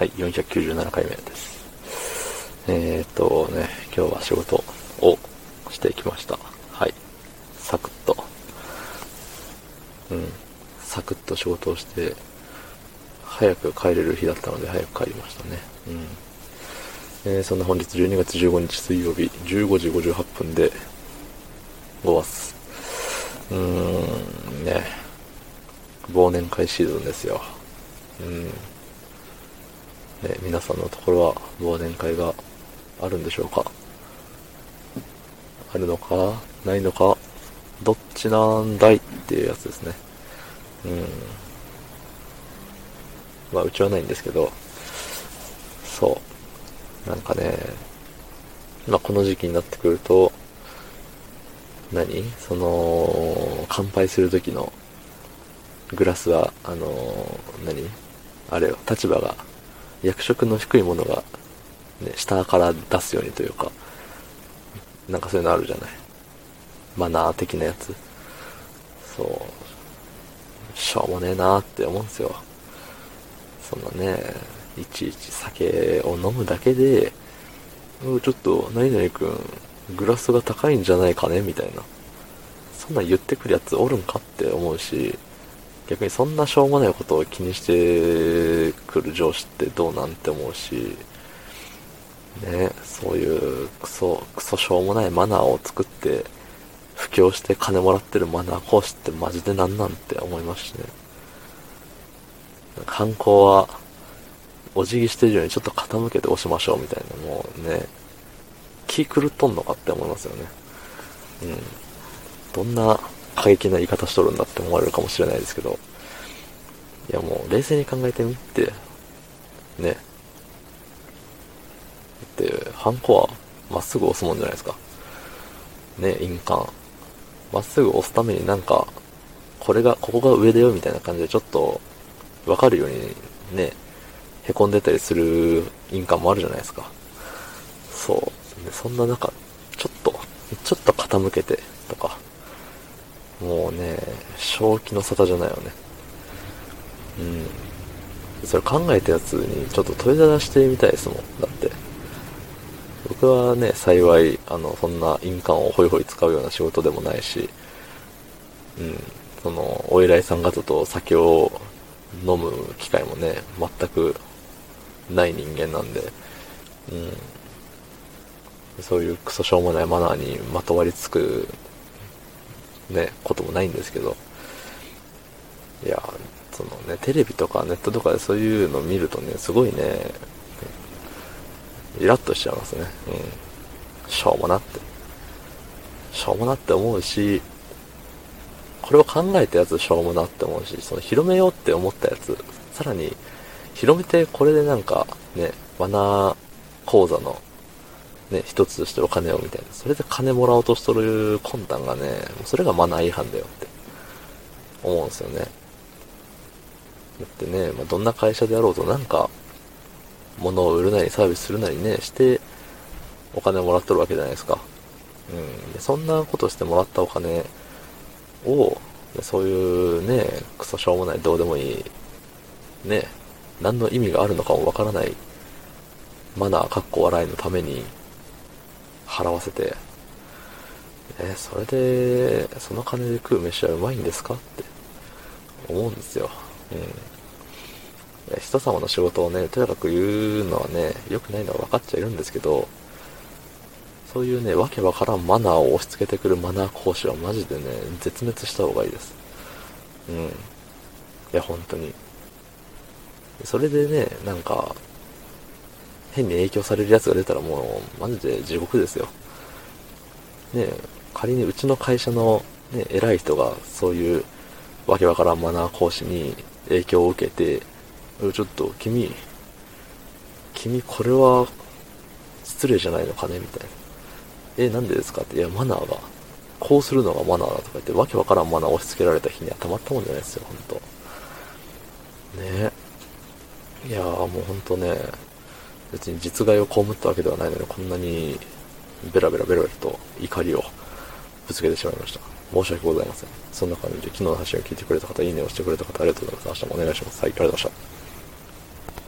はい、497回目です。えー、っとね、今日は仕事をしてきました。はい。サクッと。うん。サクッと仕事をして、早く帰れる日だったので早く帰りましたね。うん。えー、そんな本日12月15日水曜日15時58分で5月。うーん、ね。忘年会シーズンですよ。うん。ね、皆さんのところは忘年会があるんでしょうか？あるのか？ないのか？どっちなんだいっていうやつですね。うん。まあ、うちはないんですけど、そう。なんかね、まあ、この時期になってくると、何？その、乾杯する時のグラスは、あの何？あれよ、立場が、役職の低いものが、ね、下から出すようにというか、なんかそういうのあるじゃない。マナー的なやつ。そう。しょうもねえなーって思うんですよ。そんなね、いちいち酒を飲むだけで、ちょっと、何々くん、グラスが高いんじゃないかねみたいな。そんなん言ってくるやつおるんかって思うし、逆にそんなしょうもないことを気にしてくる上司ってどうなんて思うし、ね、そういうクソ、クソしょうもないマナーを作って、布教して金もらってるマナー講師ってマジでなんなんて思いますしね。観光は、お辞儀してるようにちょっと傾けて押しましょうみたいな、もうね、気狂っとんのかって思いますよね。うん。どんな過激な言い方しとるんだって思われるかもしれないですけど、いやもう冷静に考えてみて、ね。だって、ハンコはまっすぐ押すもんじゃないですか。ね、印鑑。まっすぐ押すためになんか、これが、ここが上だよみたいな感じでちょっと、わかるようにね、凹んでたりする印鑑もあるじゃないですか。そう。そんな中、ちょっと、ちょっと傾けてとか、もうね、正気の沙汰じゃないよね。うん。それ考えたやつにちょっと問いただしてみたいですもん。だって。僕はね、幸い、あの、そんな印鑑をホイホイ使うような仕事でもないし、うん。その、お偉いさん方と酒を飲む機会もね、全くない人間なんで、うん。そういうクソしょうもないマナーにまとわりつく、ね、こともないんですけど、いや、そのね、テレビとかネットとかでそういうの見るとね、すごいね、イラッとしちゃいますね。うん。しょうもなって。しょうもなって思うし、これを考えたやつしょうもなって思うし、その広めようって思ったやつ、さらに、広めてこれでなんかね、マナー講座のね、一つとしてお金をみたいな。それで金もらおうとしとる魂胆がね、それがマナー違反だよって思うんですよね。だってね、まあ、どんな会社であろうとなんか、物を売るなりサービスするなりね、してお金もらっとるわけじゃないですか。うん。でそんなことしてもらったお金を、そういうね、クソしょうもないどうでもいい、ね、何の意味があるのかもわからないマナー、かっこ笑いのために払わせて、えそれで、その金で食う飯はうまいんですか？って思うんですよ。うん。人様の仕事をね、とやかく言うのはね、良くないのは分かっちゃいるんですけど、そういうね、わけわからんマナーを押し付けてくるマナー講師はマジでね、絶滅した方がいいです。うん。いや、本当に。それでね、なんか、変に影響されるやつが出たらもう、マジで地獄ですよ。ね仮にうちの会社の、ね、偉い人がそういうわけわからんマナー講師に影響を受けて、ちょっと君、君これは失礼じゃないのかねみたいな。え、なんでですかって、いや、マナーが、こうするのがマナーだとか言って、わけわからんマナー押し付けられた日にはたまったもんじゃないですよ、ほんと。ねいやーもうほんとね、別に実害を被ったわけではないので、こんなにベラベラベラベラと怒りをぶつけてしまいました。申し訳ございません。そんな感じで昨日の配信を聞いてくれた方、いいねをしてくれた方、ありがとうございます。明日もお願いします。はい、ありがとうございました。